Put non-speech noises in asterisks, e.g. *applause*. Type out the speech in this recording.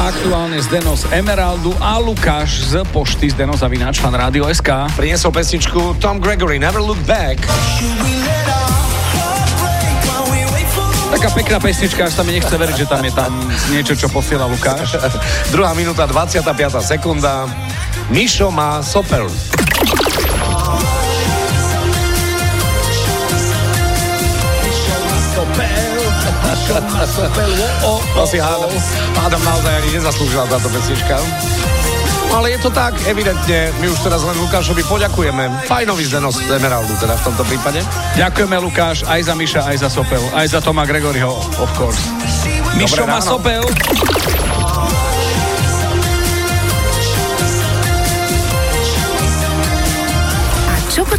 aktuálne Zdeno z Emeraldu a Lukáš z pošty Zdeno Zavináč, fan Rádio SK. Priniesol pesničku Tom Gregory, Never Look Back. Taká pekná pesnička, až sa mi nechce veriť, že tam je tam niečo, čo posiela Lukáš. *laughs* Druhá minúta, 25. sekunda. Mišo má sopel. To si hádam, hádam naozaj ani nezaslúžila táto pesnička. Ale je to tak, evidentne, my už teraz len Lukášovi poďakujeme. Fajnový Zdeno z Emeraldu teda v tomto prípade. Ďakujeme Lukáš aj za Miša, aj za Sopel, aj za Toma Gregoryho, of course. Mišo má Sopel.